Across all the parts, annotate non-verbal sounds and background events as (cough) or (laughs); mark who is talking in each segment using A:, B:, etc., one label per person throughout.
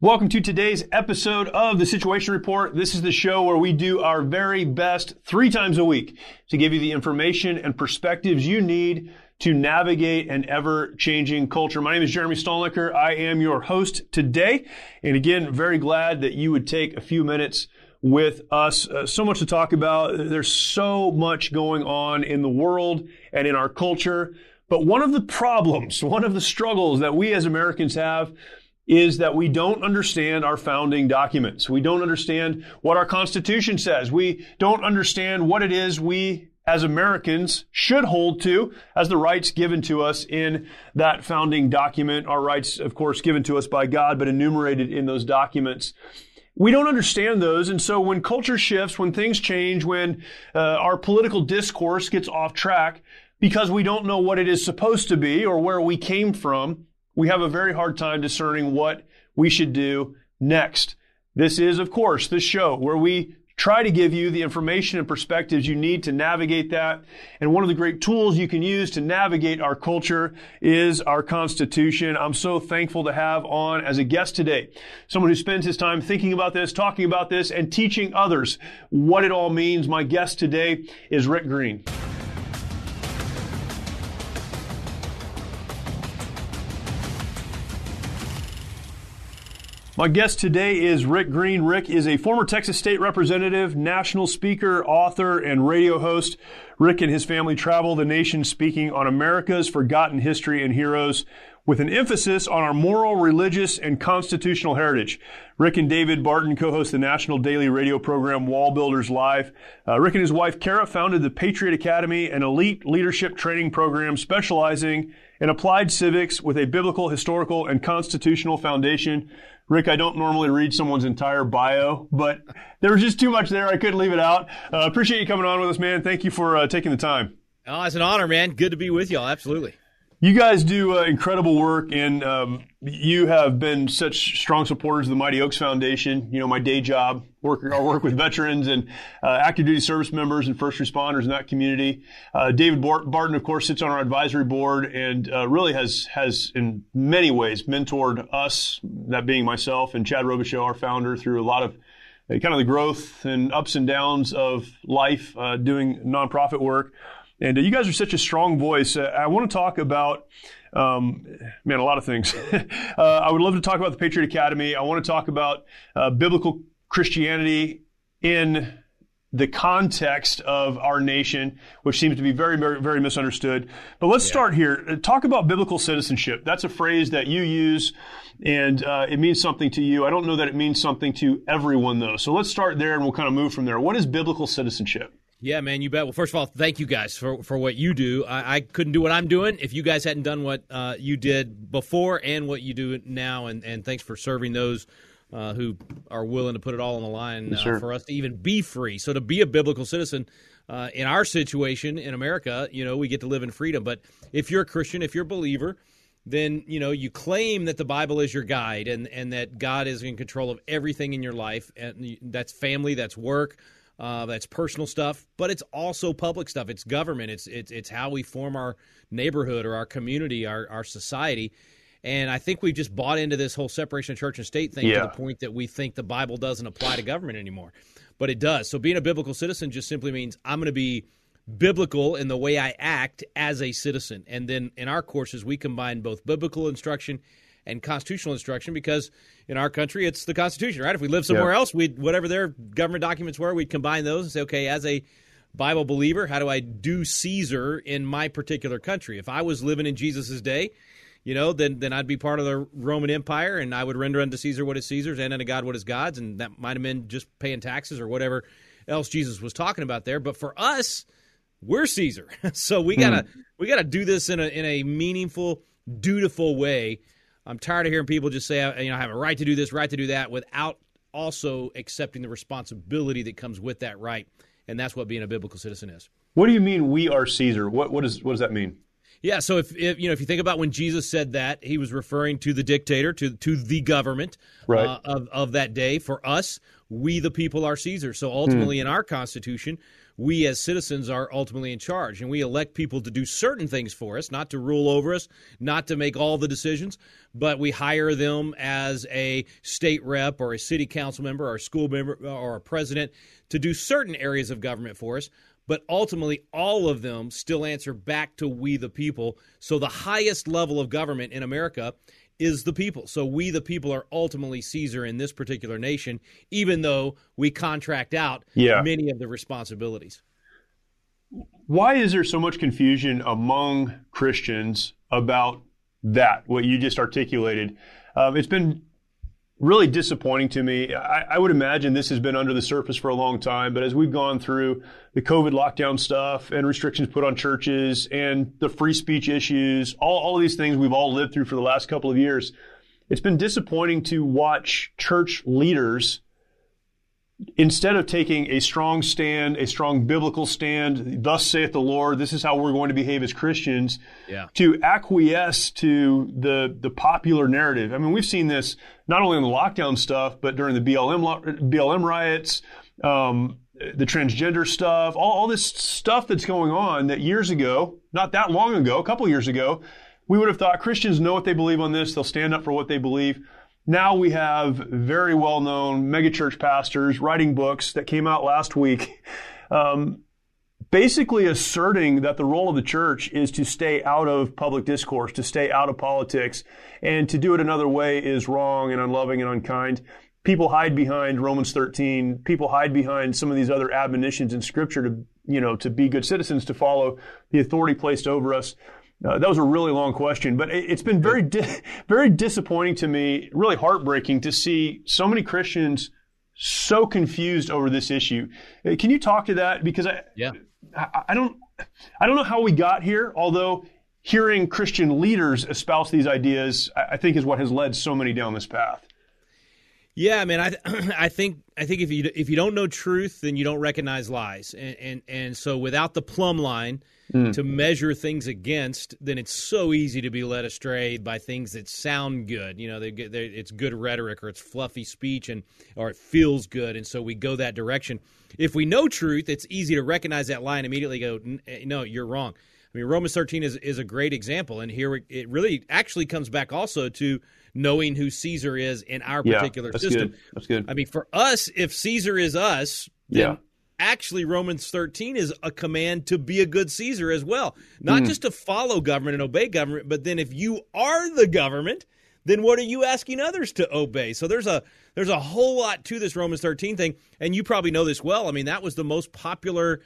A: Welcome to today's episode of the Situation Report. This is the show where we do our very best three times a week to give you the information and perspectives you need to navigate an ever changing culture. My name is Jeremy Stalnecker. I am your host today. And again, very glad that you would take a few minutes with us. Uh, so much to talk about. There's so much going on in the world and in our culture. But one of the problems, one of the struggles that we as Americans have is that we don't understand our founding documents. We don't understand what our Constitution says. We don't understand what it is we as Americans should hold to as the rights given to us in that founding document. Our rights, of course, given to us by God, but enumerated in those documents. We don't understand those. And so when culture shifts, when things change, when uh, our political discourse gets off track, because we don't know what it is supposed to be or where we came from, we have a very hard time discerning what we should do next. This is, of course, the show where we try to give you the information and perspectives you need to navigate that. And one of the great tools you can use to navigate our culture is our Constitution. I'm so thankful to have on as a guest today someone who spends his time thinking about this, talking about this, and teaching others what it all means. My guest today is Rick Green. My guest today is Rick Green. Rick is a former Texas state representative, national speaker, author, and radio host. Rick and his family travel the nation speaking on America's forgotten history and heroes with an emphasis on our moral, religious, and constitutional heritage. Rick and David Barton co-host the national daily radio program Wall Builders Live. Uh, Rick and his wife Kara founded the Patriot Academy, an elite leadership training program specializing in applied civics with a biblical, historical, and constitutional foundation. Rick, I don't normally read someone's entire bio, but there was just too much there. I couldn't leave it out. Uh, appreciate you coming on with us, man. Thank you for uh, taking the time.
B: Oh, it's an honor, man. Good to be with y'all. Absolutely.
A: You guys do uh, incredible work, and um, you have been such strong supporters of the Mighty Oaks Foundation. You know, my day job, work, I work with veterans and uh, active duty service members and first responders in that community. Uh, David Barton, of course, sits on our advisory board and uh, really has has in many ways mentored us, that being myself and Chad Robichaux, our founder, through a lot of uh, kind of the growth and ups and downs of life uh, doing nonprofit work. And uh, you guys are such a strong voice. Uh, I want to talk about, um, man, a lot of things. (laughs) uh, I would love to talk about the Patriot Academy. I want to talk about uh, biblical Christianity in the context of our nation, which seems to be very, very, very misunderstood. But let's yeah. start here. Uh, talk about biblical citizenship. That's a phrase that you use, and uh, it means something to you. I don't know that it means something to everyone, though. So let's start there, and we'll kind of move from there. What is biblical citizenship?
B: Yeah, man, you bet. Well, first of all, thank you guys for, for what you do. I, I couldn't do what I'm doing if you guys hadn't done what uh, you did before and what you do now. And, and thanks for serving those uh, who are willing to put it all on the line uh, for us to even be free. So to be a biblical citizen uh, in our situation in America, you know, we get to live in freedom. But if you're a Christian, if you're a believer, then you know you claim that the Bible is your guide and and that God is in control of everything in your life, and that's family, that's work uh, that's personal stuff, but it's also public stuff. It's government. It's it's it's how we form our neighborhood or our community, our our society. And I think we've just bought into this whole separation of church and state thing yeah. to the point that we think the Bible doesn't apply to government anymore. But it does. So being a biblical citizen just simply means I'm going to be biblical in the way I act as a citizen. And then in our courses, we combine both biblical instruction and constitutional instruction because in our country it's the Constitution, right? If we live somewhere else, we whatever their government documents were, we'd combine those and say, okay, as a Bible believer, how do I do Caesar in my particular country? If I was living in Jesus' day, you know, then then I'd be part of the Roman Empire, and I would render unto Caesar what is Caesar's, and unto God what is God's, and that might have been just paying taxes or whatever else Jesus was talking about there. But for us, we're Caesar, (laughs) so we gotta hmm. we gotta do this in a in a meaningful, dutiful way I'm tired of hearing people just say, you know, I have a right to do this, right to do that, without also accepting the responsibility that comes with that right. And that's what being a biblical citizen is.
A: What do you mean we are Caesar? What what does what does that mean?
B: Yeah, so if, if, you know if you think about when Jesus said that, he was referring to the dictator, to to the government
A: right.
B: uh, of of that day. For us, we the people are Caesar. So ultimately, hmm. in our Constitution, we as citizens are ultimately in charge, and we elect people to do certain things for us, not to rule over us, not to make all the decisions, but we hire them as a state rep or a city council member or a school member or a president to do certain areas of government for us but ultimately all of them still answer back to we the people. So the highest level of government in America is the people. So we the people are ultimately Caesar in this particular nation, even though we contract out
A: yeah.
B: many of the responsibilities.
A: Why is there so much confusion among Christians about that, what you just articulated? Um, it's been really disappointing to me. I, I, would imagine this has been under the surface for a long time, but as we've gone through the COVID lockdown stuff and restrictions put on churches and the free speech issues, all, all these things we've all lived through for the last couple of years, it's been disappointing to watch church leaders instead of taking a strong stand, a strong biblical stand, thus saith the Lord, this is how we're going to behave as Christians,
B: yeah.
A: to acquiesce to the the popular narrative. I mean, we've seen this not only in the lockdown stuff, but during the BLM BLM riots, um, the transgender stuff, all, all this stuff that's going on that years ago, not that long ago, a couple years ago, we would have thought Christians know what they believe on this, they'll stand up for what they believe. Now we have very well known megachurch pastors writing books that came out last week, um, basically asserting that the role of the church is to stay out of public discourse, to stay out of politics, and to do it another way is wrong and unloving and unkind. People hide behind Romans 13. People hide behind some of these other admonitions in Scripture to, you know, to be good citizens, to follow the authority placed over us. Uh, that was a really long question, but it, has been very, di- (laughs) very disappointing to me, really heartbreaking to see so many Christians so confused over this issue. Uh, can you talk to that? Because I,
B: yeah.
A: I, I don't, I don't know how we got here. Although hearing Christian leaders espouse these ideas, I, I think is what has led so many down this path.
B: Yeah, I mean, I (clears throat) I think I think if you if you don't know truth, then you don't recognize lies, and and, and so without the plumb line mm. to measure things against, then it's so easy to be led astray by things that sound good. You know, they, they, it's good rhetoric or it's fluffy speech, and or it feels good, and so we go that direction. If we know truth, it's easy to recognize that lie and immediately go, eh, "No, you're wrong." I mean, Romans 13 is is a great example, and here it really actually comes back also to knowing who Caesar is in our particular
A: yeah, that's
B: system.
A: Good. That's good.
B: I mean, for us, if Caesar is us,
A: yeah
B: actually Romans 13 is a command to be a good Caesar as well. Not mm. just to follow government and obey government, but then if you are the government, then what are you asking others to obey? So there's a there's a whole lot to this Romans 13 thing, and you probably know this well. I mean, that was the most popular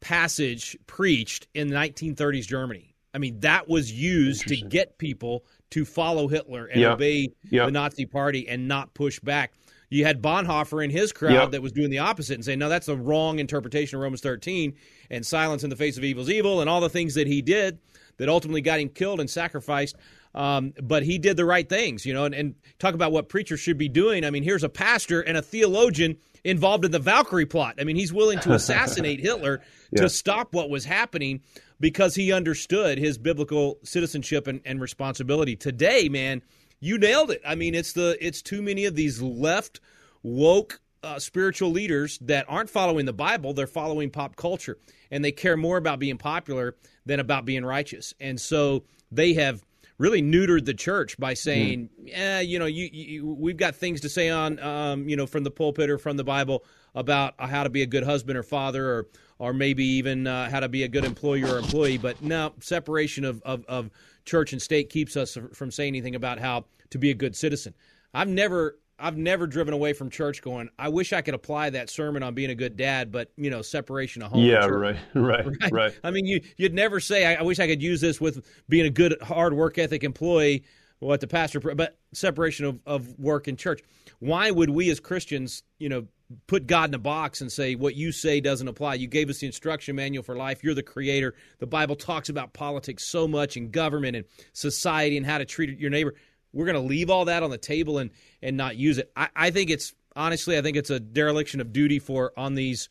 B: passage preached in the 1930s Germany. I mean, that was used to get people to follow Hitler and
A: yep.
B: obey
A: yep.
B: the Nazi party and not push back you had Bonhoeffer in his crowd
A: yep.
B: that was doing the opposite and saying, no, that's the wrong interpretation of Romans 13 and silence in the face of evil's evil and all the things that he did that ultimately got him killed and sacrificed. Um, but he did the right things, you know, and, and talk about what preachers should be doing. I mean, here's a pastor and a theologian involved in the Valkyrie plot. I mean, he's willing to assassinate Hitler (laughs)
A: yeah.
B: to stop what was happening because he understood his biblical citizenship and, and responsibility. Today, man, you nailed it. I mean, it's the it's too many of these left woke uh, spiritual leaders that aren't following the Bible; they're following pop culture, and they care more about being popular than about being righteous. And so they have really neutered the church by saying, mm. "Yeah, you know, you, you, we've got things to say on, um, you know, from the pulpit or from the Bible about how to be a good husband or father, or or maybe even uh, how to be a good employer or employee. But no, separation of, of, of church and state keeps us from saying anything about how to be a good citizen. I've never I've never driven away from church going, I wish I could apply that sermon on being a good dad, but you know, separation of home.
A: Yeah, right, (laughs) right, right, right.
B: I mean, you you'd never say, I, I, wish I could use this with being a good, hard work ethic employee. What the pastor, but separation of, of work and church. Why would we as Christians, you know, put God in a box and say what you say doesn't apply. You gave us the instruction manual for life. You're the creator. The Bible talks about politics so much and government and society and how to treat your neighbor. We're going to leave all that on the table and and not use it. I, I think it's honestly, I think it's a dereliction of duty for on these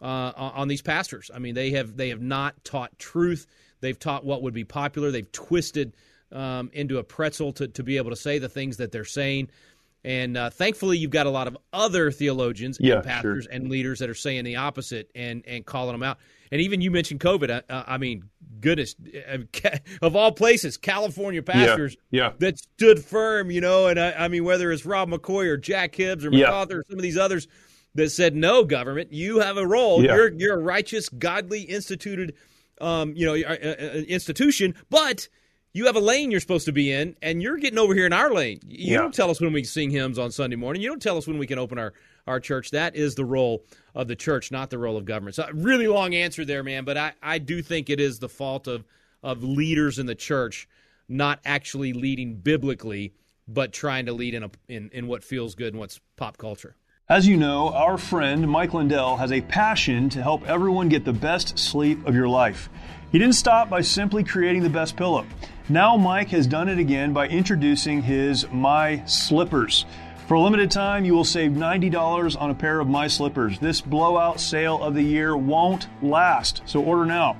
B: uh, on these pastors. I mean, they have they have not taught truth. They've taught what would be popular. They've twisted um, into a pretzel to, to be able to say the things that they're saying. And uh, thankfully, you've got a lot of other theologians
A: yeah,
B: and pastors
A: sure.
B: and leaders that are saying the opposite and, and calling them out. And even you mentioned COVID. Uh, uh I mean, goodness, uh, (laughs) of all places, California pastors
A: yeah, yeah.
B: that stood firm, you know. And I, I, mean, whether it's Rob McCoy or Jack Hibbs or MacArthur yeah. or some of these others that said, "No, government, you have a role. You're you're a righteous, godly, instituted, um, you know, uh, institution, but." You have a lane you're supposed to be in, and you're getting over here in our lane. You yeah. don't tell us when we sing hymns on Sunday morning. You don't tell us when we can open our, our church. That is the role of the church, not the role of government. So, really long answer there, man. But I, I do think it is the fault of of leaders in the church not actually leading biblically, but trying to lead in a in, in what feels good and what's pop culture.
A: As you know, our friend Mike Lindell has a passion to help everyone get the best sleep of your life. He didn't stop by simply creating the best pillow. Now Mike has done it again by introducing his My Slippers. For a limited time, you will save $90 on a pair of My Slippers. This blowout sale of the year won't last, so order now.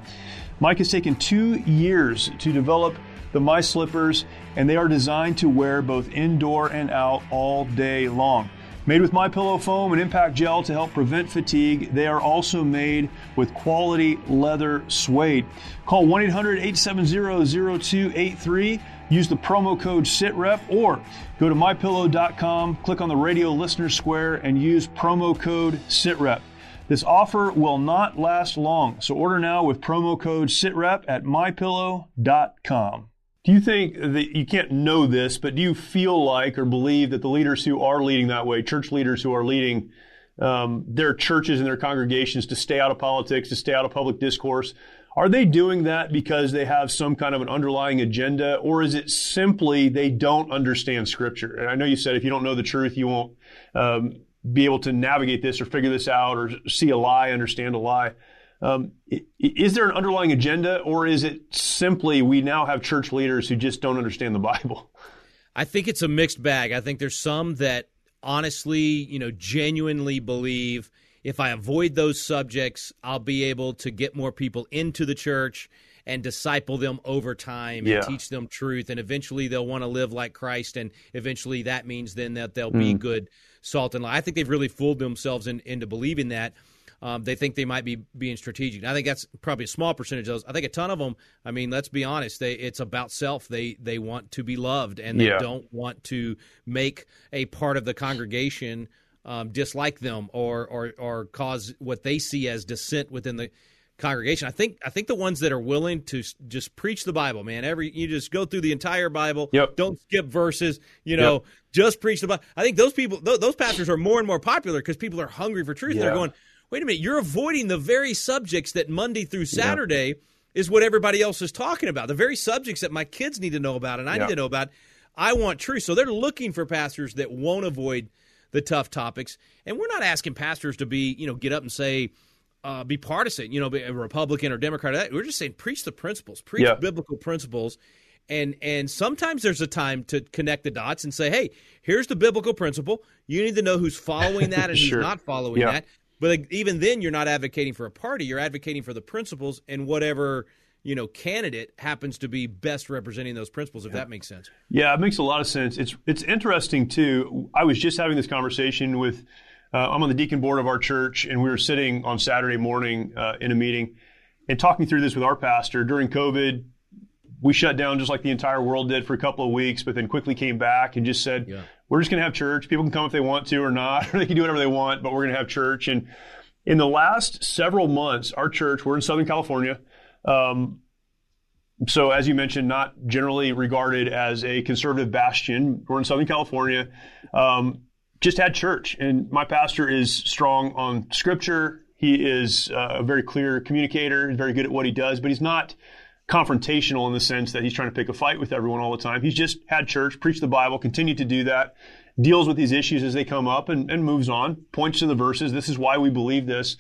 A: Mike has taken two years to develop the My Slippers, and they are designed to wear both indoor and out all day long. Made with My Pillow foam and impact gel to help prevent fatigue, they are also made with quality leather suede. Call 1-800-870-0283, use the promo code SITREP or go to mypillow.com, click on the radio listener square and use promo code SITREP. This offer will not last long, so order now with promo code SITREP at mypillow.com. Do you think that you can't know this, but do you feel like or believe that the leaders who are leading that way, church leaders who are leading um, their churches and their congregations to stay out of politics, to stay out of public discourse, are they doing that because they have some kind of an underlying agenda, or is it simply they don't understand Scripture? And I know you said if you don't know the truth, you won't um, be able to navigate this or figure this out or see a lie, understand a lie. Um, is there an underlying agenda, or is it simply we now have church leaders who just don't understand the Bible?
B: I think it's a mixed bag. I think there's some that honestly, you know, genuinely believe if I avoid those subjects, I'll be able to get more people into the church and disciple them over time and teach them truth and eventually they'll want to live like Christ and eventually that means then that they'll mm. be good salt and light. I think they've really fooled themselves in, into believing that um, they think they might be being strategic. And I think that's probably a small percentage of those. I think a ton of them. I mean, let's be honest. They it's about self. They they want to be loved, and they yeah. don't want to make a part of the congregation um, dislike them or or or cause what they see as dissent within the congregation. I think I think the ones that are willing to just preach the Bible, man. Every you just go through the entire Bible.
A: Yep.
B: Don't skip verses. You know, yep. just preach the Bible. I think those people, those, those pastors are more and more popular because people are hungry for truth. Yeah. They're going, wait a minute, you're avoiding the very subjects that Monday through Saturday is what everybody else is talking about. The very subjects that my kids need to know about and I need to know about. I want truth. So they're looking for pastors that won't avoid the tough topics. And we're not asking pastors to be, you know, get up and say, uh, be partisan, you know, be a Republican or Democrat. We're just saying preach the principles, preach yeah. biblical principles. And and sometimes there's a time to connect the dots and say, hey, here's the biblical principle. You need to know who's following that and sure. who's not following yeah. that. But even then, you're not advocating for a party. You're advocating for the principles and whatever you know candidate happens to be best representing those principles. If yeah. that makes sense.
A: Yeah, it makes a lot of sense. It's it's interesting too. I was just having this conversation with. Uh, I'm on the deacon board of our church, and we were sitting on Saturday morning uh, in a meeting and talking through this with our pastor during COVID. We shut down just like the entire world did for a couple of weeks, but then quickly came back and just said, yeah we're just going to have church. People can come if they want to or not, or (laughs) they can do whatever they want, but we're going to have church. And in the last several months, our church, we're in Southern California. Um, so, as you mentioned, not generally regarded as a conservative bastion. We're in Southern California. Um, just had church, and my pastor is strong on scripture. He is uh, a very clear communicator. Very good at what he does, but he's not confrontational in the sense that he's trying to pick a fight with everyone all the time. He's just had church, preached the Bible, continued to do that, deals with these issues as they come up and, and moves on, points to the verses. This is why we believe this.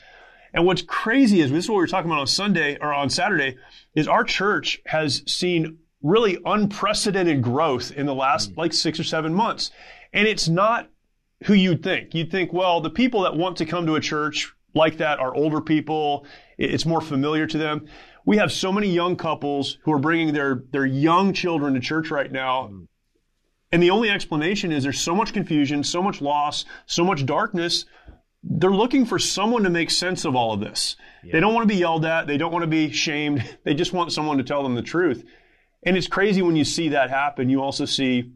A: And what's crazy is this is what we were talking about on Sunday or on Saturday is our church has seen really unprecedented growth in the last mm. like six or seven months. And it's not who you'd think. You'd think, well, the people that want to come to a church like that are older people. It's more familiar to them. We have so many young couples who are bringing their, their young children to church right now. Mm-hmm. And the only explanation is there's so much confusion, so much loss, so much darkness. They're looking for someone to make sense of all of this. Yeah. They don't want to be yelled at. They don't want to be shamed. (laughs) They just want someone to tell them the truth. And it's crazy when you see that happen. You also see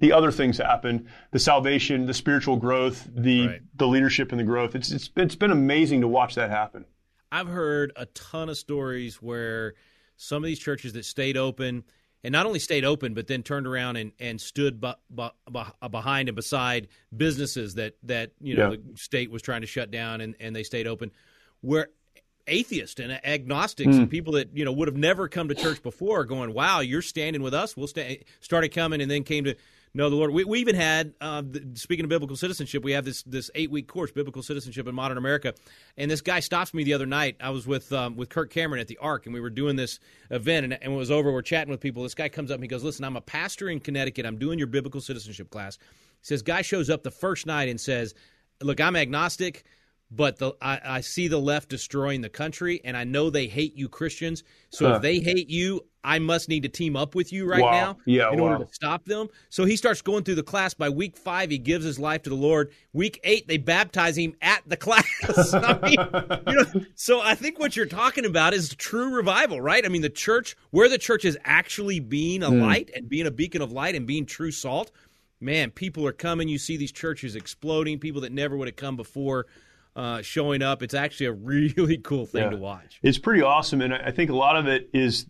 A: the other things happen the salvation the spiritual growth the right. the leadership and the growth it's, it's it's been amazing to watch that happen
B: i've heard a ton of stories where some of these churches that stayed open and not only stayed open but then turned around and, and stood bu- bu- bu- behind and beside businesses that that you know yeah. the state was trying to shut down and, and they stayed open where atheists and agnostics mm. and people that you know would have never come to church before are going wow you're standing with us we'll stay started coming and then came to know the Lord. We, we even had, uh, the, speaking of biblical citizenship, we have this this eight week course, biblical citizenship in modern America. And this guy stops me the other night. I was with um, with Kirk Cameron at the Ark, and we were doing this event, and, and it was over. We're chatting with people. This guy comes up and he goes, "Listen, I'm a pastor in Connecticut. I'm doing your biblical citizenship class." He says, "Guy shows up the first night and says." Look, I'm agnostic but the, I, I, see the left destroying the country, and I know they hate you Christians. So huh. if they hate you, I must need to team up with you right
A: wow.
B: now
A: yeah,
B: in
A: wow.
B: order to stop them. So he starts going through the class. By week five, he gives his life to the Lord. Week eight, they baptize him at the (laughs) class. (laughs) I mean, you know, so I think what you're talking about is true revival, right? I mean, the church, where the church is actually being a mm. light and being a beacon of light and being true salt. Man, people are coming. You see these churches exploding. People that never would have come before uh, showing up. It's actually a (laughs) really cool thing yeah. to watch.
A: It's pretty awesome, and I think a lot of it is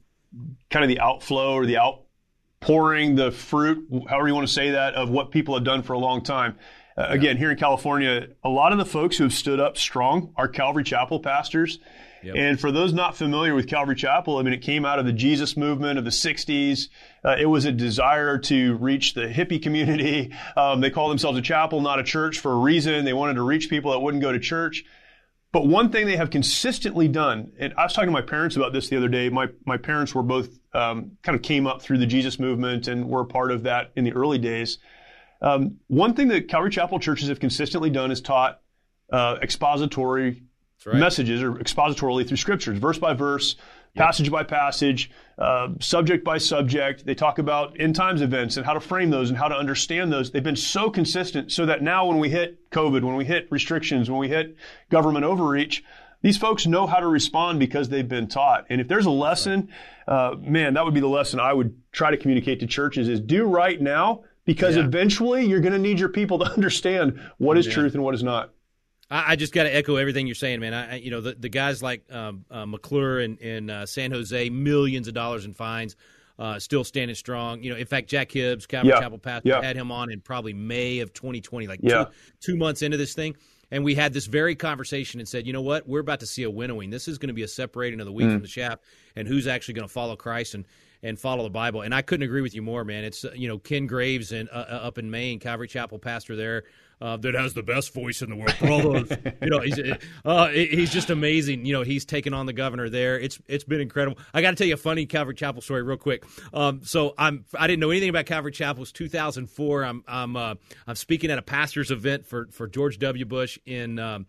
A: kind of the outflow or the outpouring, the fruit, however you want to say that, of what people have done for a long time. Uh, again, here in California, a lot of the folks who have stood up strong are Calvary Chapel pastors. Yep. And for those not familiar with Calvary Chapel, I mean, it came out of the Jesus movement of the 60s. Uh, it was a desire to reach the hippie community. (laughs) Um, they called themselves a chapel, not a church, for a reason. They wanted to reach people that wouldn't go to church. But one thing they have consistently done, and I was talking to my parents about this the other day. My my parents were both um, kind of came up through the Jesus movement and were a part of that in the early days. Um, one thing that Calvary Chapel churches have consistently done is taught uh, expository right. messages or expositorily through scriptures, verse by verse, yep. passage by passage, uh, subject by subject. They talk about end times events and how to frame those and how to understand those. They've been so consistent so that now when we hit COVID, when we hit restrictions, when we hit government overreach, these folks know how to respond because they've been taught. And if there's a lesson, uh, man, that would be the lesson I would try to communicate to churches is do right now because yeah. eventually you're going to need your people to (laughs) understand what is yeah. truth and what is not.
B: I, I just got to echo everything you're saying, man. I, you know, the, the guys like um, uh, McClure and, and uh, San Jose, millions of dollars in fines. Uh, still standing strong. You know, in fact, Jack Hibbs, Calvary yeah. Chapel Pastor, yeah. had him on in probably May of 2020, like yeah. two, two months into this thing. And we had this very conversation and said, you know what? We're about to see a winnowing. This is going to be a separating of the wheat mm. from the chaff, and who's actually going to follow Christ and and follow the Bible. And I couldn't agree with you more, man. It's you know Ken Graves and uh, uh up in Maine, Calvary Chapel pastor there uh, that has the best voice in the world. For all those, (laughs) you know, he's uh, he's just amazing. You know, he's taken on the governor there. It's it's been incredible. I got to tell you a funny Calvary Chapel story real quick. Um, so I'm I didn't know anything about Calvary Chapel. It's 2004. I'm I'm uh, I'm speaking at a pastors event for for George W. Bush in. Um,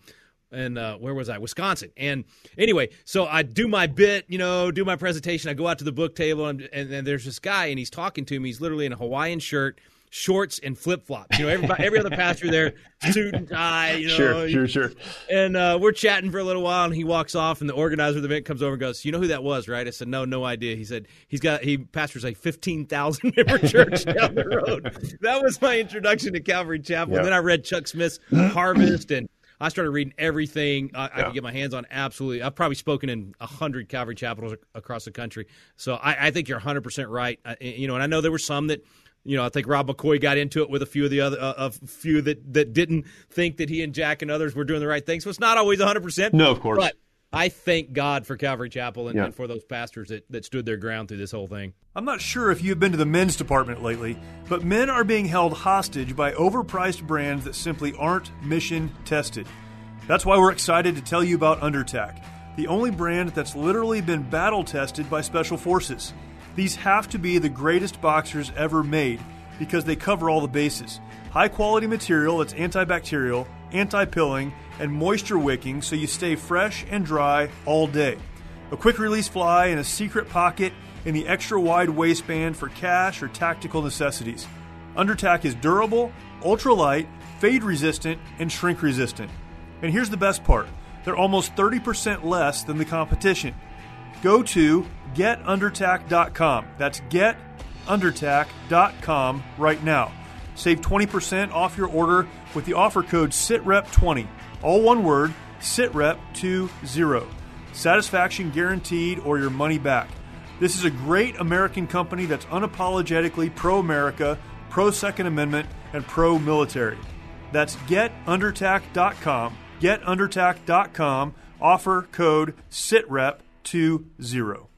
B: and uh, where was I? Wisconsin. And anyway, so I do my bit, you know, do my presentation. I go out to the book table, and, and, and there's this guy, and he's talking to me. He's literally in a Hawaiian shirt shorts and flip flops. You know, everybody, every other pastor there, suit and tie. You know,
A: sure, sure, sure.
B: And uh, we're chatting for a little while, and he walks off, and the organizer of the event comes over and goes, "You know who that was, right?" I said, "No, no idea." He said, "He's got he pastors a fifteen thousand (laughs) member church down the road." That was my introduction to Calvary Chapel. And then I read Chuck Smith's Harvest and. I started reading everything I, yeah. I, could get my hands on. Absolutely, I've probably spoken in hundred Calvary chapels across the country. So I, I think you're 100 percent right. I, you know, and I know there were some that you know, I think Rob McCoy got into it with a few of the other, uh, a few that, that didn't think that he and Jack and others were doing the right thing. So it's not always 100%.
A: No, of course.
B: But I thank God for Calvary Chapel and, yeah. and, for those pastors that, that stood their ground through this whole thing.
C: I'm not sure if you've been to the men's department lately, but men are being held hostage by overpriced brands that simply aren't mission tested. That's why we're excited to tell you about Undertac, the only brand that's literally been battle tested by special forces. These have to be the greatest boxers ever made because they cover all the bases. High quality material that's antibacterial, anti pilling, and moisture wicking so you stay fresh and dry all day. A quick release fly in a secret pocket in the extra wide waistband for cash or tactical necessities. Undertac is durable, ultralight, fade resistant, and shrink resistant. And here's the best part they're almost 30% less than the competition. Go to getundertac.com. That's getundertac.com right now. Save 20% off your order with the offer code SITREP20. All one word, SITREP20. Satisfaction guaranteed or your money back. This is a great American company that's unapologetically pro America, pro Second Amendment, and pro military. That's getundertac.com. Getundertac.com. Offer code SITREP20.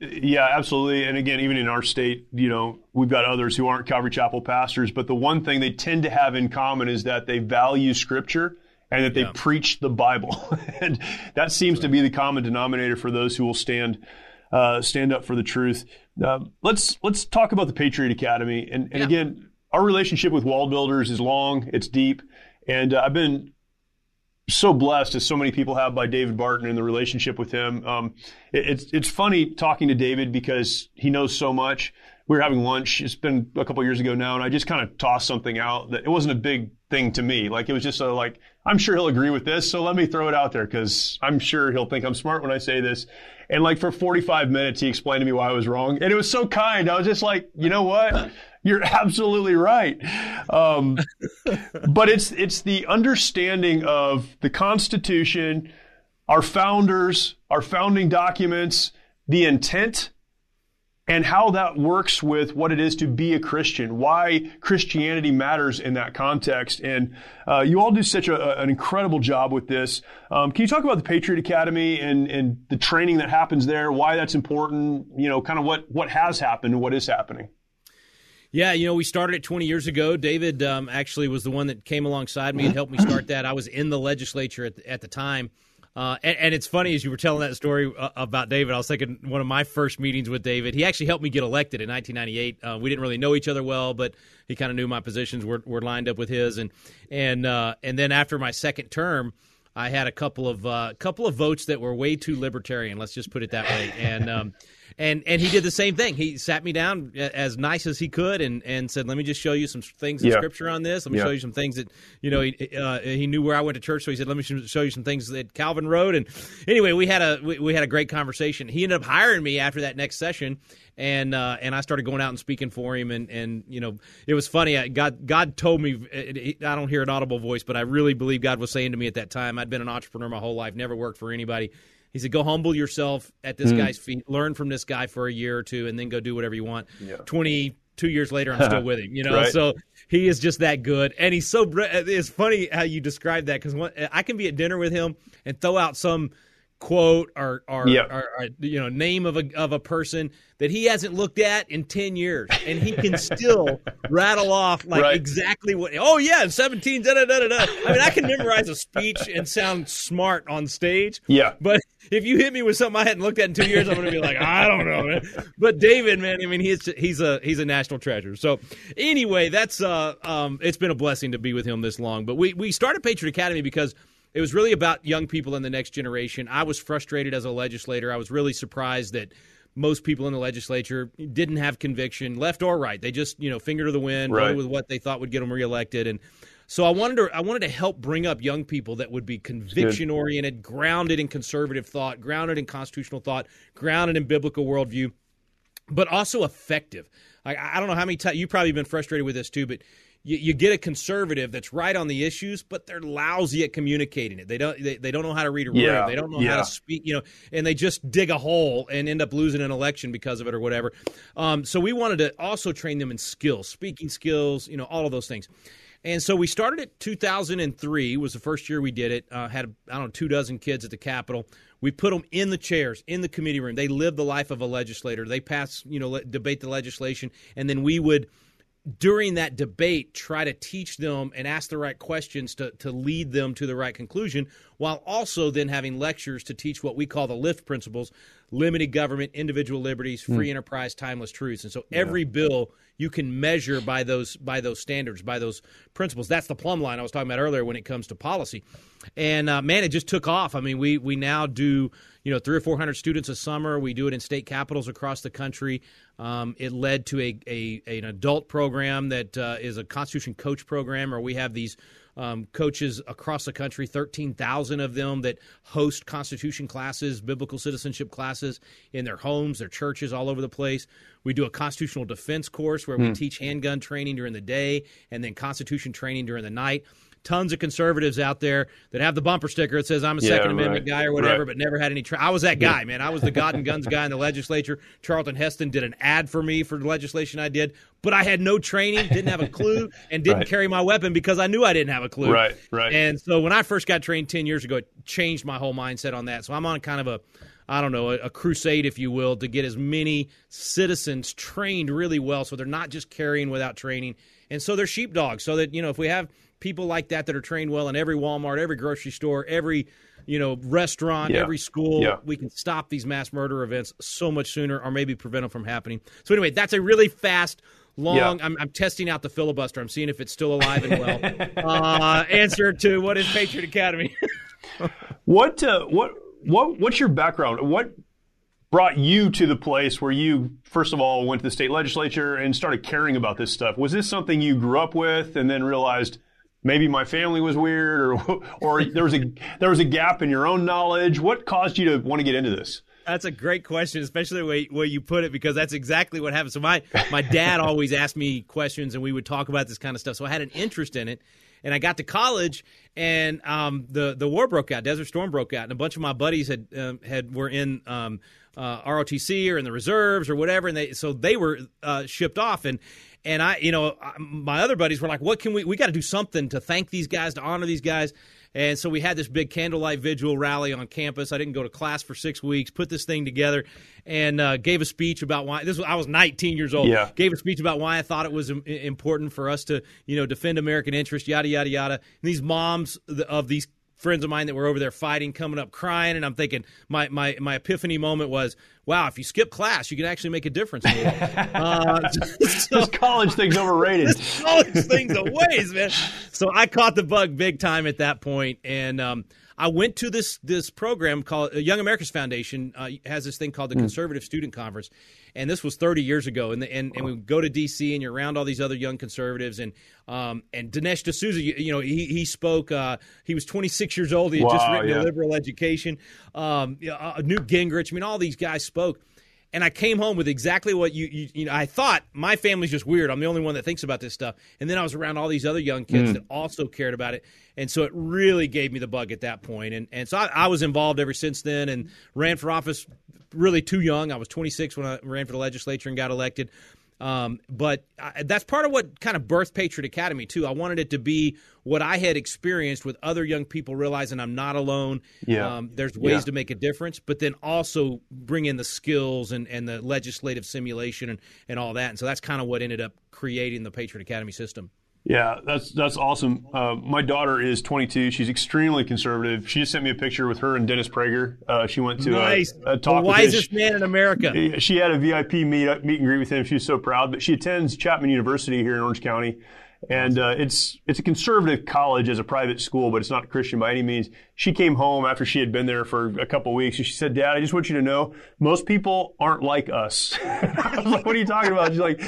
A: Yeah, absolutely. And again, even in our state, you know, we've got others who aren't Calvary Chapel pastors, but the one thing they tend to have in common is that they value Scripture and that they yeah. preach the Bible. (laughs) and that seems right. to be the common denominator for those who will stand uh, stand up for the truth. Uh, let's let's talk about the Patriot Academy. And, and yeah. again, our relationship with Wall Builders is long, it's deep, and uh, I've been so blessed as so many people have by David Barton and the relationship with him. Um, it, it's it's funny talking to David because he knows so much. We were having lunch. It's been a couple years ago now, and I just kind of tossed something out that it wasn't a big thing to me. Like it was just a, like I'm sure he'll agree with this, so let me throw it out there because I'm sure he'll think I'm smart when I say this. And like for 45 minutes, he explained to me why I was wrong, and it was so kind. I was just like, you know what? You're absolutely right. Um, (laughs) but it's it's the understanding of the Constitution, our founders, our founding documents, the intent, and how that works with what it is to be a Christian. Why Christianity matters in that context. And uh, you all do such a, an incredible job with this. Um, can you talk about the Patriot Academy and and the training that happens there? Why that's important? You know, kind of what what has happened and what is happening.
B: Yeah, you know, we started it 20 years ago. David um, actually was the one that came alongside me and helped me start that. I was in the legislature at the, at the time. Uh, and, and, it's funny as you were telling that story uh, about David. I was thinking one of my first meetings with David. He actually helped me get elected in 1998. Uh, we didn't really know each other well, but he kind of knew my positions were, were lined up with his. And and uh, and then after my second term, I had a couple of uh, couple of votes that were way too libertarian. Let's just put it that way. And um, and and he did the same thing. He sat me down as nice as he could and, and said, "Let me just show you some things in yeah. Scripture on this. Let me yeah. show you some things that you know." He, uh, he knew where I went to church, so he said, "Let me show you some things that Calvin wrote." And anyway, we had a we, we had a great conversation. He ended up hiring me after that next session, and uh, and I started going out and speaking for him, and and you know it was funny. God God told me I don't hear an audible voice, but I really believe God was saying to me at that time. I'd been an entrepreneur my whole life, never worked for anybody. He said, "Go humble yourself at this mm. guy's feet, learn from this guy for a year or two, and then go do whatever you want." Yeah. Twenty two years later, I'm still (laughs) with him. You know, right. so he is just that good, and he's so. It's funny how you describe that because I can be at dinner with him and throw out some quote or or, yep. or, or, you know name of a of a person that he hasn't looked at in 10 years and he can still (laughs) rattle off like right. exactly what oh yeah 17 da, da, da, da. i mean i can memorize a speech and sound smart on stage
A: yeah
B: but if you hit me with something i hadn't looked at in two years i'm gonna be like i don't know man but david man i mean he's he's a he's a national treasure so anyway that's uh um it's been a blessing to be with him this long but we we started patriot academy because it was really about young people in the next generation. I was frustrated as a legislator. I was really surprised that most people in the legislature didn't have conviction, left or right. They just, you know, finger to the wind, right. with what they thought would get them reelected. And so I wanted to I wanted to help bring up young people that would be conviction oriented, grounded in conservative thought, grounded in constitutional thought, grounded in biblical worldview, but also effective. I, I don't know how many times you've probably been frustrated with this too, but you, you, get a conservative that's right on the issues, but they're lousy at communicating it. They don't they, they don't know how to read a room. Yeah, they don't know yeah. how to speak, you know, and they just dig a hole and end up losing an election because of it or whatever. Um, so we wanted to also train them in skills, speaking skills, you know, all of those things. And so we started it 2003 was the first year we did it. Uh, had I don't know two dozen kids at the Capitol. We put them in the chairs in the committee room. They live the life of a legislator. They pass, you know, le- debate the legislation, and then we would during that debate try to teach them and ask the right questions to, to lead them to the right conclusion while also then having lectures to teach what we call the lift principles limited government individual liberties free mm. enterprise timeless truths and so every yeah. bill you can measure by those by those standards by those principles that's the plumb line i was talking about earlier when it comes to policy and uh, man it just took off i mean we we now do you know three or four hundred students a summer. We do it in state capitals across the country. Um, it led to a, a, an adult program that uh, is a Constitution coach program, where we have these um, coaches across the country, 13,000 of them that host Constitution classes, biblical citizenship classes in their homes, their churches, all over the place. We do a constitutional defense course where we hmm. teach handgun training during the day and then Constitution training during the night tons of conservatives out there that have the bumper sticker that says I'm a yeah, Second Amendment guy or whatever, right. but never had any. Tra- I was that guy, man. I was the God and Guns guy in the legislature. Charlton Heston did an ad for me for the legislation I did, but I had no training, didn't have a clue, (laughs) and didn't right. carry my weapon because I knew I didn't have a clue.
A: Right, right.
B: And so when I first got trained ten years ago, it changed my whole mindset on that. So I'm on kind of a I don't know, a, a, crusade, if you will, to get as many citizens trained really well so they're not just carrying without training. And so they're sheepdogs. So that, you know, if we have people like that that are trained well in every Walmart, every grocery store, every you know restaurant, yeah. every school. Yeah. We can stop these mass murder events so much sooner, or maybe prevent them from happening. So anyway, that's a really fast. Long. Yeah. I'm, I'm, testing out the filibuster. I'm seeing if it's still alive and well. uh, answer to what is Patriot Academy? (laughs)
A: what uh, what what what's your background? What brought you to the place where you first of all went to the state legislature and started caring about this stuff? Was this something you grew up with and then realized? Maybe my family was weird or or there was a there was a gap in your own knowledge. What caused you to want to get into this?
B: That's a great question especially the way, way you put it because that's exactly what happened. So my my dad (laughs) always asked me questions and we would talk about this kind of stuff. So i had an interest in it and I got to college, and um, the the war broke out. Desert Storm broke out, and a bunch of my buddies had um, had were in um, uh, ROTC or in the reserves or whatever, and they so they were uh, shipped off, and and I, you know, my other buddies were like, "What can we? We got to do something to thank these guys, to honor these guys." And so we had this big candlelight vigil rally on campus. I didn't go to class for six weeks. Put this thing together, and uh, gave a speech about why this was. I was 19 years old.
A: Yeah.
B: Gave a speech about why I thought it was important for us to, you know, defend American interest. Yada yada yada. And these moms of these friends of mine that were over there fighting, coming up crying, and I'm thinking my my my epiphany moment was, wow, if you skip class, you can actually make a difference. (laughs) uh, (laughs)
A: so, this college thing's overrated. (laughs)
B: college thing's a ways, man. So I caught the bug big time at that point, and um, I went to this this program called uh, Young America's Foundation uh, has this thing called the mm. Conservative Student Conference, and this was 30 years ago. And the, and, and we go to D.C. and you're around all these other young conservatives, and um, and Dinesh D'Souza, you, you know, he he spoke. Uh, he was 26 years old. He had wow, just written yeah. Illiberal Education. Um, uh, Newt Gingrich. I mean, all these guys spoke and I came home with exactly what you, you, you know. I thought my family's just weird. I'm the only one that thinks about this stuff. And then I was around all these other young kids mm. that also cared about it, and so it really gave me the bug at that point. And and so I, I was involved ever since then, and ran for office really too young. I was 26 when I ran for the legislature and got elected. Um, but I, that's part of what kind of birthed Patriot Academy too. I wanted it to be what I had experienced with other young people, realizing I'm not alone.
A: Yeah.
B: Um, there's ways yeah. to make a difference, but then also bring in the skills and, and the legislative simulation and, and all that. And so that's kind of what ended up creating the Patriot Academy system.
A: Yeah, that's that's awesome. Uh, my daughter is 22. She's extremely conservative. She just sent me a picture with her and Dennis Prager. Uh, she went to
B: nice.
A: a, a talk.
B: The wisest man in America.
A: She had a VIP meet meet and greet with him. She was so proud. But she attends Chapman University here in Orange County, and uh, it's it's a conservative college as a private school, but it's not Christian by any means. She came home after she had been there for a couple weeks, and she said, "Dad, I just want you to know, most people aren't like us." (laughs) I was like, "What are you talking about?" She's like,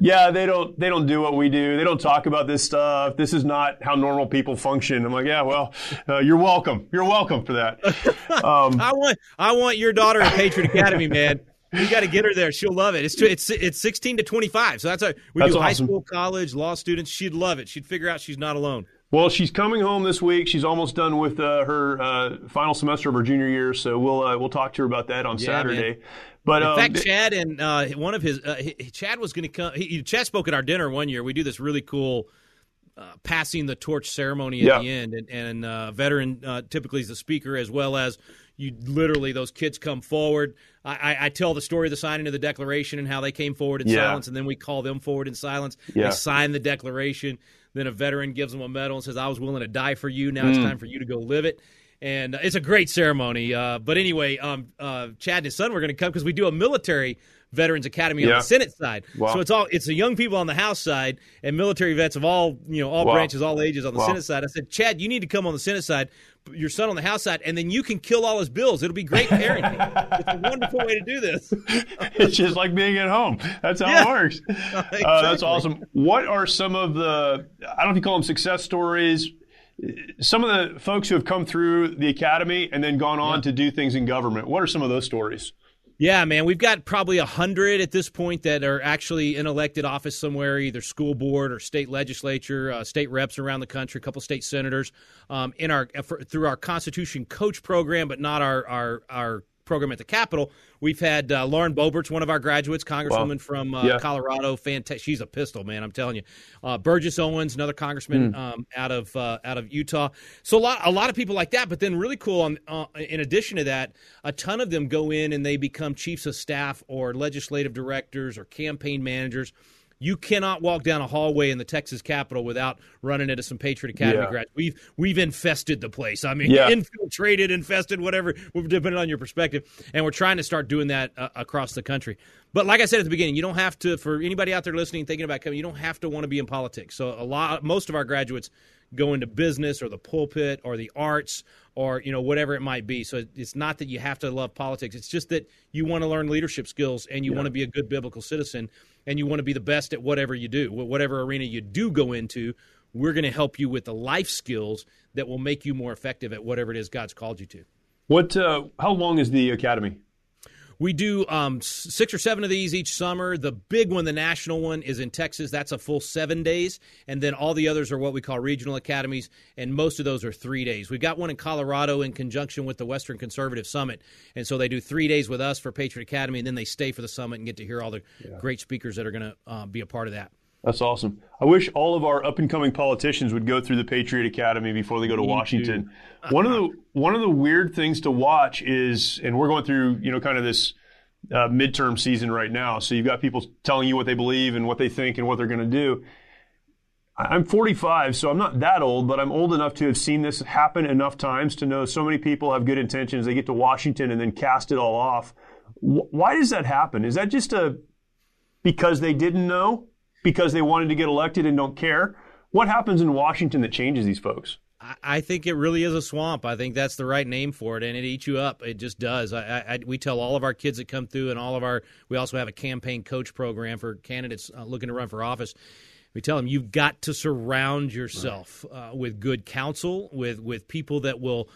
A: "Yeah, they don't they don't do what we do. They don't talk about this stuff. This is not how normal people function." I'm like, "Yeah, well, uh, you're welcome. You're welcome for that." (laughs)
B: Um, I want I want your daughter at Patriot Academy, man. We got to get her there. She'll love it. It's it's it's 16 to 25. So that's a we that's do awesome. high school, college, law students. She'd love it. She'd figure out she's not alone.
A: Well, she's coming home this week. She's almost done with uh, her uh, final semester of her junior year, so we'll uh, we'll talk to her about that on yeah, Saturday. Man.
B: But in um, fact, Chad and uh, one of his uh, he, Chad was going to come. He, Chad spoke at our dinner one year. We do this really cool. Uh, passing the torch ceremony at yeah. the end, and, and veteran typically is the speaker, as well as you literally those kids come forward. I, I, I, tell the story of the signing of the Declaration and how they came forward in yeah. silence, and then we call them forward in silence. Yeah. They sign the Declaration. Then a veteran gives them a medal and says, "I was willing to die for you. Now mm. it's time for you to go live it." And it's a great ceremony. Uh, but anyway, um, uh, Chad and his son were going to come because we do a military Veterans Academy yeah. on the Senate side. Wow. So it's all it's the young people on the House side and military vets of all you know all wow. branches, all ages on the wow. Senate side. I said, Chad, you need to come on the Senate side, your son on the House side, and then you can kill all his bills. It'll be great parenting. (laughs) it's a wonderful way to do this. (laughs)
A: it's just like being at home. That's how yeah. it works. (laughs) exactly. uh, that's awesome. What are some of the I don't know if you call them success stories some of the folks who have come through the academy and then gone on yeah. to do things in government. What are some of those stories?
B: Yeah, man, we've got probably a hundred at this point that are actually in elected office somewhere, either school board or state legislature, uh, state reps around the country, a couple state senators, um, in our through our Constitution Coach program, but not our our our program at the Capitol. We've had uh, Lauren Boebert's, one of our graduates, Congresswoman wow. from uh, yeah. Colorado. Fantastic. She's a pistol, man. I'm telling you. Uh, Burgess Owens, another congressman mm. um, out of uh, out of Utah. So a lot a lot of people like that. But then really cool. On, uh, in addition to that, a ton of them go in and they become chiefs of staff or legislative directors or campaign managers you cannot walk down a hallway in the Texas Capitol without running into some Patriot Academy yeah. grads. We've we've infested the place. I mean, yeah. infiltrated, infested, whatever, depending on your perspective. And we're trying to start doing that uh, across the country. But like I said at the beginning, you don't have to. For anybody out there listening, thinking about coming, you don't have to want to be in politics. So a lot, most of our graduates go into business or the pulpit or the arts or you know whatever it might be so it's not that you have to love politics it's just that you want to learn leadership skills and you yeah. want to be a good biblical citizen and you want to be the best at whatever you do, whatever arena you do go into, we're going to help you with the life skills that will make you more effective at whatever it is God's called you to.
A: What? Uh, how long is the academy?
B: We do um, six or seven of these each summer. The big one, the national one, is in Texas. That's a full seven days. And then all the others are what we call regional academies, and most of those are three days. We've got one in Colorado in conjunction with the Western Conservative Summit. And so they do three days with us for Patriot Academy, and then they stay for the summit and get to hear all the yeah. great speakers that are going to uh, be a part of that.
A: That's awesome. I wish all of our up and coming politicians would go through the Patriot Academy before they go to Me Washington. one of the one of the weird things to watch is, and we're going through you know kind of this uh, midterm season right now. So you've got people telling you what they believe and what they think and what they're going to do. I'm 45, so I'm not that old, but I'm old enough to have seen this happen enough times to know so many people have good intentions. They get to Washington and then cast it all off. Why does that happen? Is that just a because they didn't know? Because they wanted to get elected and don't care? What happens in Washington that changes these folks?
B: I think it really is a swamp. I think that's the right name for it, and it eats you up. It just does. I, I, we tell all of our kids that come through, and all of our. We also have a campaign coach program for candidates uh, looking to run for office. We tell them you've got to surround yourself uh, with good counsel, with with people that will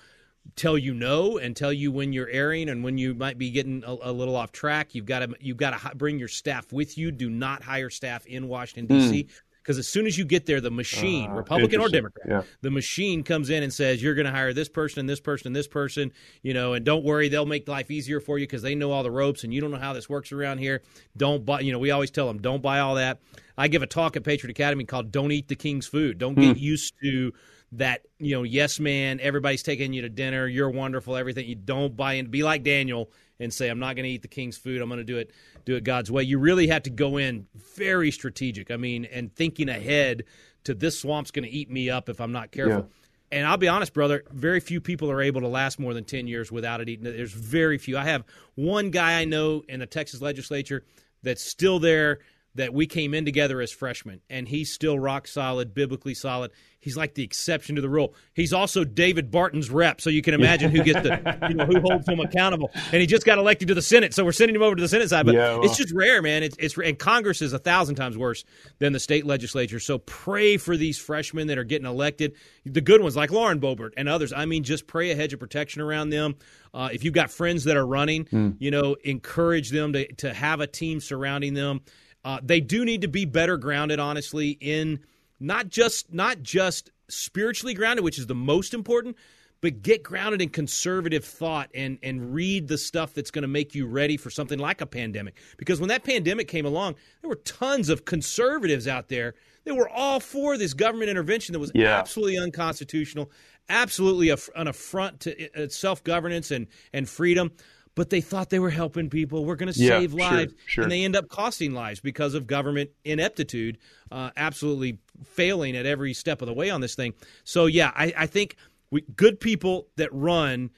B: tell you no and tell you when you're airing and when you might be getting a, a little off track. You've got to you've got to bring your staff with you. Do not hire staff in Washington D.C. Mm. Because as soon as you get there, the machine, uh, Republican or Democrat, yeah. the machine comes in and says, You're going to hire this person and this person and this person, you know, and don't worry, they'll make life easier for you because they know all the ropes and you don't know how this works around here. Don't buy, you know, we always tell them, Don't buy all that. I give a talk at Patriot Academy called Don't Eat the King's Food. Don't get mm. used to that you know yes man everybody's taking you to dinner you're wonderful everything you don't buy in be like daniel and say i'm not going to eat the king's food i'm going to do it do it god's way. You really have to go in very strategic i mean and thinking ahead to this swamp's going to eat me up if i'm not careful. Yeah. and i'll be honest brother very few people are able to last more than 10 years without it eating. There's very few. I have one guy i know in the texas legislature that's still there that we came in together as freshmen and he's still rock solid biblically solid he's like the exception to the rule. He's also David Barton's rep, so you can imagine who gets the (laughs) you know who holds him accountable. And he just got elected to the Senate, so we're sending him over to the Senate side. But yeah, well. it's just rare, man. It's it's and Congress is a thousand times worse than the state legislature. So pray for these freshmen that are getting elected, the good ones like Lauren Boebert and others. I mean, just pray a hedge of protection around them. Uh, if you've got friends that are running, mm. you know, encourage them to to have a team surrounding them. Uh, they do need to be better grounded, honestly, in not just not just spiritually grounded, which is the most important, but get grounded in conservative thought and and read the stuff that's going to make you ready for something like a pandemic. Because when that pandemic came along, there were tons of conservatives out there They were all for this government intervention that was
A: Yeah.
B: absolutely unconstitutional, absolutely a, an affront to uh, self governance and, and freedom. But they thought they were helping people. We're going to
A: Yeah,
B: save
A: sure,
B: lives.
A: sure.
B: And they end up costing lives because of government ineptitude, uh, absolutely failing at every step of the way on this thing. So, yeah, I, I think we, good people that run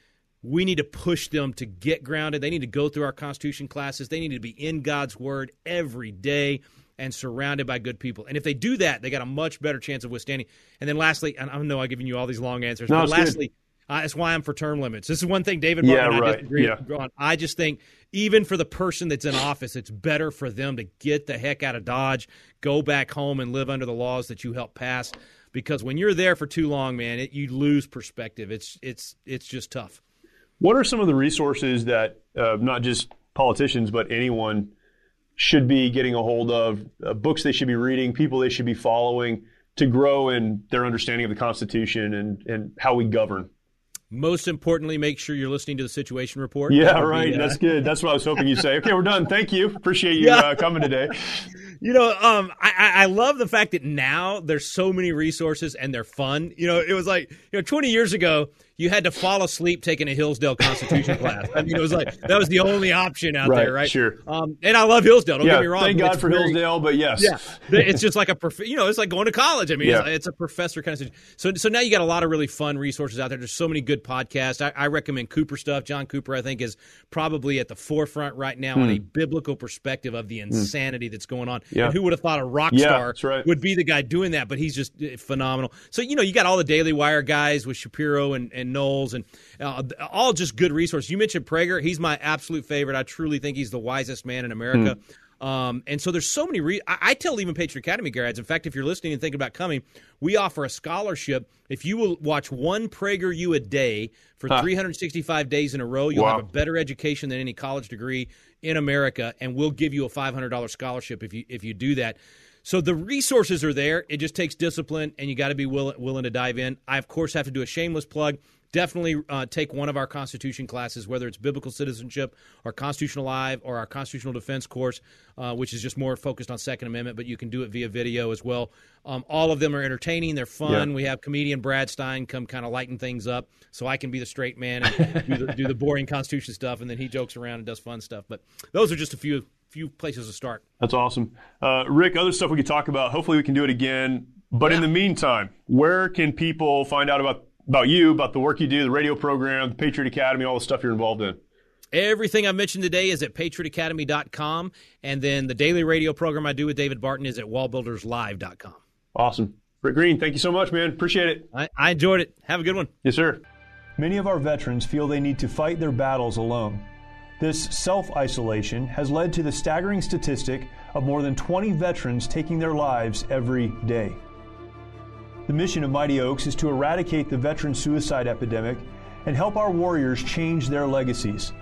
B: we need to push them to get grounded. They need to go through our Constitution classes. They need to be in God's Word every day and surrounded by good people. And if they do that, they got a much better chance of withstanding. And then lastly, and I know I'm giving you all these long answers,
A: No,
B: but
A: it's good.
B: Uh, that's why I'm for term limits. This is one thing David
A: Yeah,
B: Barton and I disagree
A: Yeah.
B: on. I just think even for the person that's in office, it's better for them to get the heck out of Dodge, go back home and live under the laws that you helped pass. Because when you're there for too long, man, it, you lose perspective. It's it's it's just tough.
A: What are some of the resources that uh, not just politicians but anyone should be getting a hold of? Uh, books they should be reading, people they should be following to grow in their understanding of the Constitution and and how we govern.
B: Most importantly, make sure you're listening to the Situation Report. That
A: Yeah,
B: be,
A: right.
B: uh,
A: That's good. That's what I was hoping you'd say. Okay, we're done. Thank you. Appreciate you
B: Yeah.
A: uh, coming today. (laughs)
B: You know, um, I, I I love the fact that now there's so many resources and they're fun. You know, it was like you know, 20 years ago you had to fall asleep taking a Hillsdale Constitution class. I mean, it was like that was the only option out
A: Right,
B: there, right?
A: sure.
B: Um, and I love Hillsdale. Don't
A: yeah,
B: get me wrong.
A: thank God for
B: very-
A: Hillsdale, but yes.
B: Yeah, it's just like a prof- you know, it's like going to college. I mean,
A: Yeah.
B: it's, it's a professor kind of situation. So, so now you got a lot of really fun resources out there. There's so many good podcasts. I, I recommend Cooper stuff. John Cooper, I think, is probably at the forefront right now on a biblical perspective of the insanity that's going on.
A: Hmm. Yeah.
B: And who would have thought a rock star
A: that's right.
B: would be the guy doing that? But he's just uh, phenomenal. So you know, you got all the Daily Wire guys with Shapiro and, and Knowles, and uh, all just good resources. You mentioned Prager. He's my absolute favorite. I truly think he's the wisest man in America. Um, and so there's so many. Re- I, I tell even Patriot Academy grads. In fact, if you're listening and thinking about coming, we offer a scholarship. If you will watch one Prager U a day for 365 days in a row, you'll
A: Wow.
B: have a better education than any college degree in America, and we'll give you a $500 scholarship if you if you do that. So the resources are there. It just takes discipline, and you got to be willing willing to dive in. I of course have to do a shameless plug. Definitely uh, take one of our Constitution classes, whether it's biblical citizenship or Constitution Alive or our Constitutional Defense course, uh, which is just more focused on Second Amendment, but you can do it via video as well. Um, all of them are entertaining. They're fun.
A: Yeah.
B: We have comedian Brad Stine come kind of lighten things up, so I can be the straight man and (laughs) do the, do the boring Constitution stuff, and then he jokes around and does fun stuff. But those are just a few few places to start.
A: That's awesome. Uh, Rick, other stuff we could talk about. Hopefully, we can do it again. But in the meantime, where can people find out about, about you, about the work you do, the radio program, the Patriot Academy, all the stuff you're involved in?
B: Everything I've mentioned today is at patriotacademy.com, and then the daily radio program I do with David Barton is at wallbuilderslive.com.
A: Awesome. Rick Green, thank you so much, man. Appreciate it.
B: I, I enjoyed it. Have a good one.
A: Yes, sir.
C: Many of our veterans feel they need to fight their battles alone. This self isolation has led to the staggering statistic of more than 20 veterans taking their lives every day. The mission of Mighty Oaks is to eradicate the veteran suicide epidemic and help our warriors change their legacies.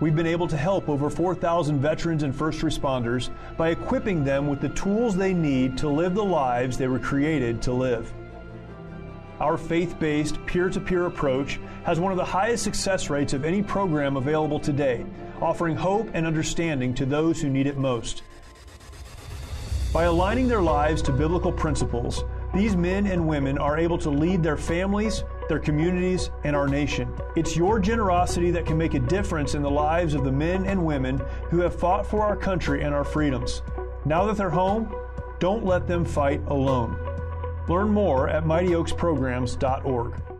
C: We've been able to help over 4,000 veterans and first responders by equipping them with the tools they need to live the lives they were created to live. Our faith based, peer to peer approach has one of the highest success rates of any program available today, offering hope and understanding to those who need it most. By aligning their lives to biblical principles, these men and women are able to lead their families, their communities, and our nation. It's your generosity that can make a difference in the lives of the men and women who have fought for our country and our freedoms. Now that they're home, don't let them fight alone. Learn more at mightyoaksprograms.org.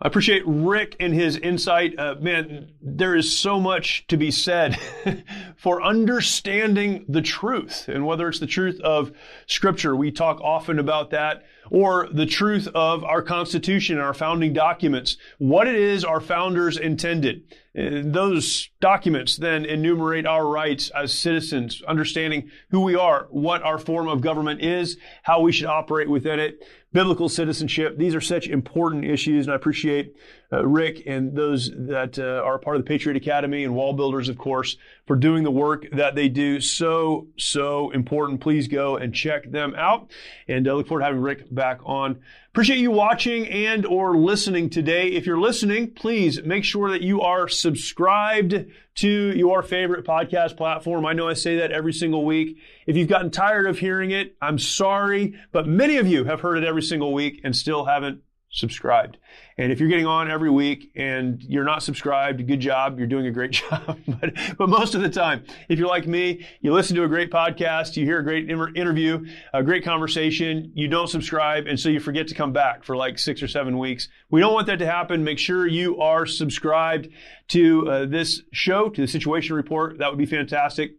A: I appreciate Rick and his insight. Uh, man, there is so much to be said (laughs) for understanding the truth. And whether it's the truth of Scripture, we talk often about that, or the truth of our Constitution and our founding documents, what it is our founders intended. Uh, Those documents then enumerate our rights as citizens, understanding who we are, what our form of government is, how we should operate within it, biblical citizenship. These are such important issues, and I appreciate uh, Rick and those that uh, are part of the Patriot Academy and Wall Builders, of course, for doing the work that they do. So, so important. Please go and check them out, and uh, look forward to having Rick back on. Appreciate you watching and or listening today. If you're listening, please make sure that you are subscribed to your favorite podcast platform. I know I say that every single week. If you've gotten tired of hearing it, I'm sorry, but many of you have heard it every single week and still haven't subscribed. And if you're getting on every week and you're not subscribed, good job. You're doing a great (laughs) job. but, but most of the time, if you're like me, you listen to a great podcast, you hear a great interview, a great conversation, you don't subscribe, and so you forget to come back for like six or seven weeks. We don't want that to happen. Make sure you are subscribed to uh, this show, to the Situation Report. That would be fantastic.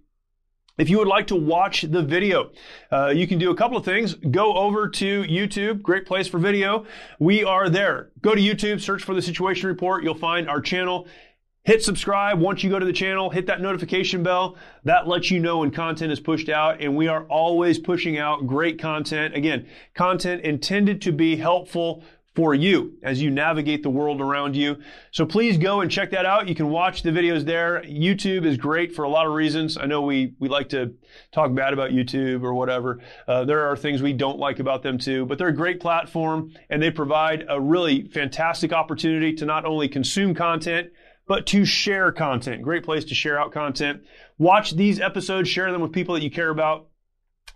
A: If you would like to watch the video, uh, you can do a couple of things. Go over to YouTube, great place for video. We are there. Go to YouTube, search for the Situation Report. You'll find our channel. Hit subscribe once you go to the channel. Hit that notification bell. That lets you know when content is pushed out. And we are always pushing out great content. Again, content intended to be helpful for you as you navigate the world around you. So please go and check that out. You can watch the videos there. YouTube is great for a lot of reasons. I know we, we like to talk bad about YouTube or whatever. Uh, there are things we don't like about them too, but they're a great platform and they provide a really fantastic opportunity to not only consume content, but to share content. Great place to share out content. Watch these episodes, share them with people that you care about.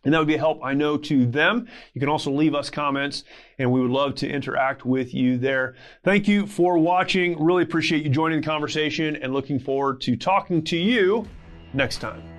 A: And that would be a help, I know, to them. You can also leave us comments, and we would love to interact with you there. Thank you for watching. Really appreciate you joining the conversation and looking forward to talking to you next time.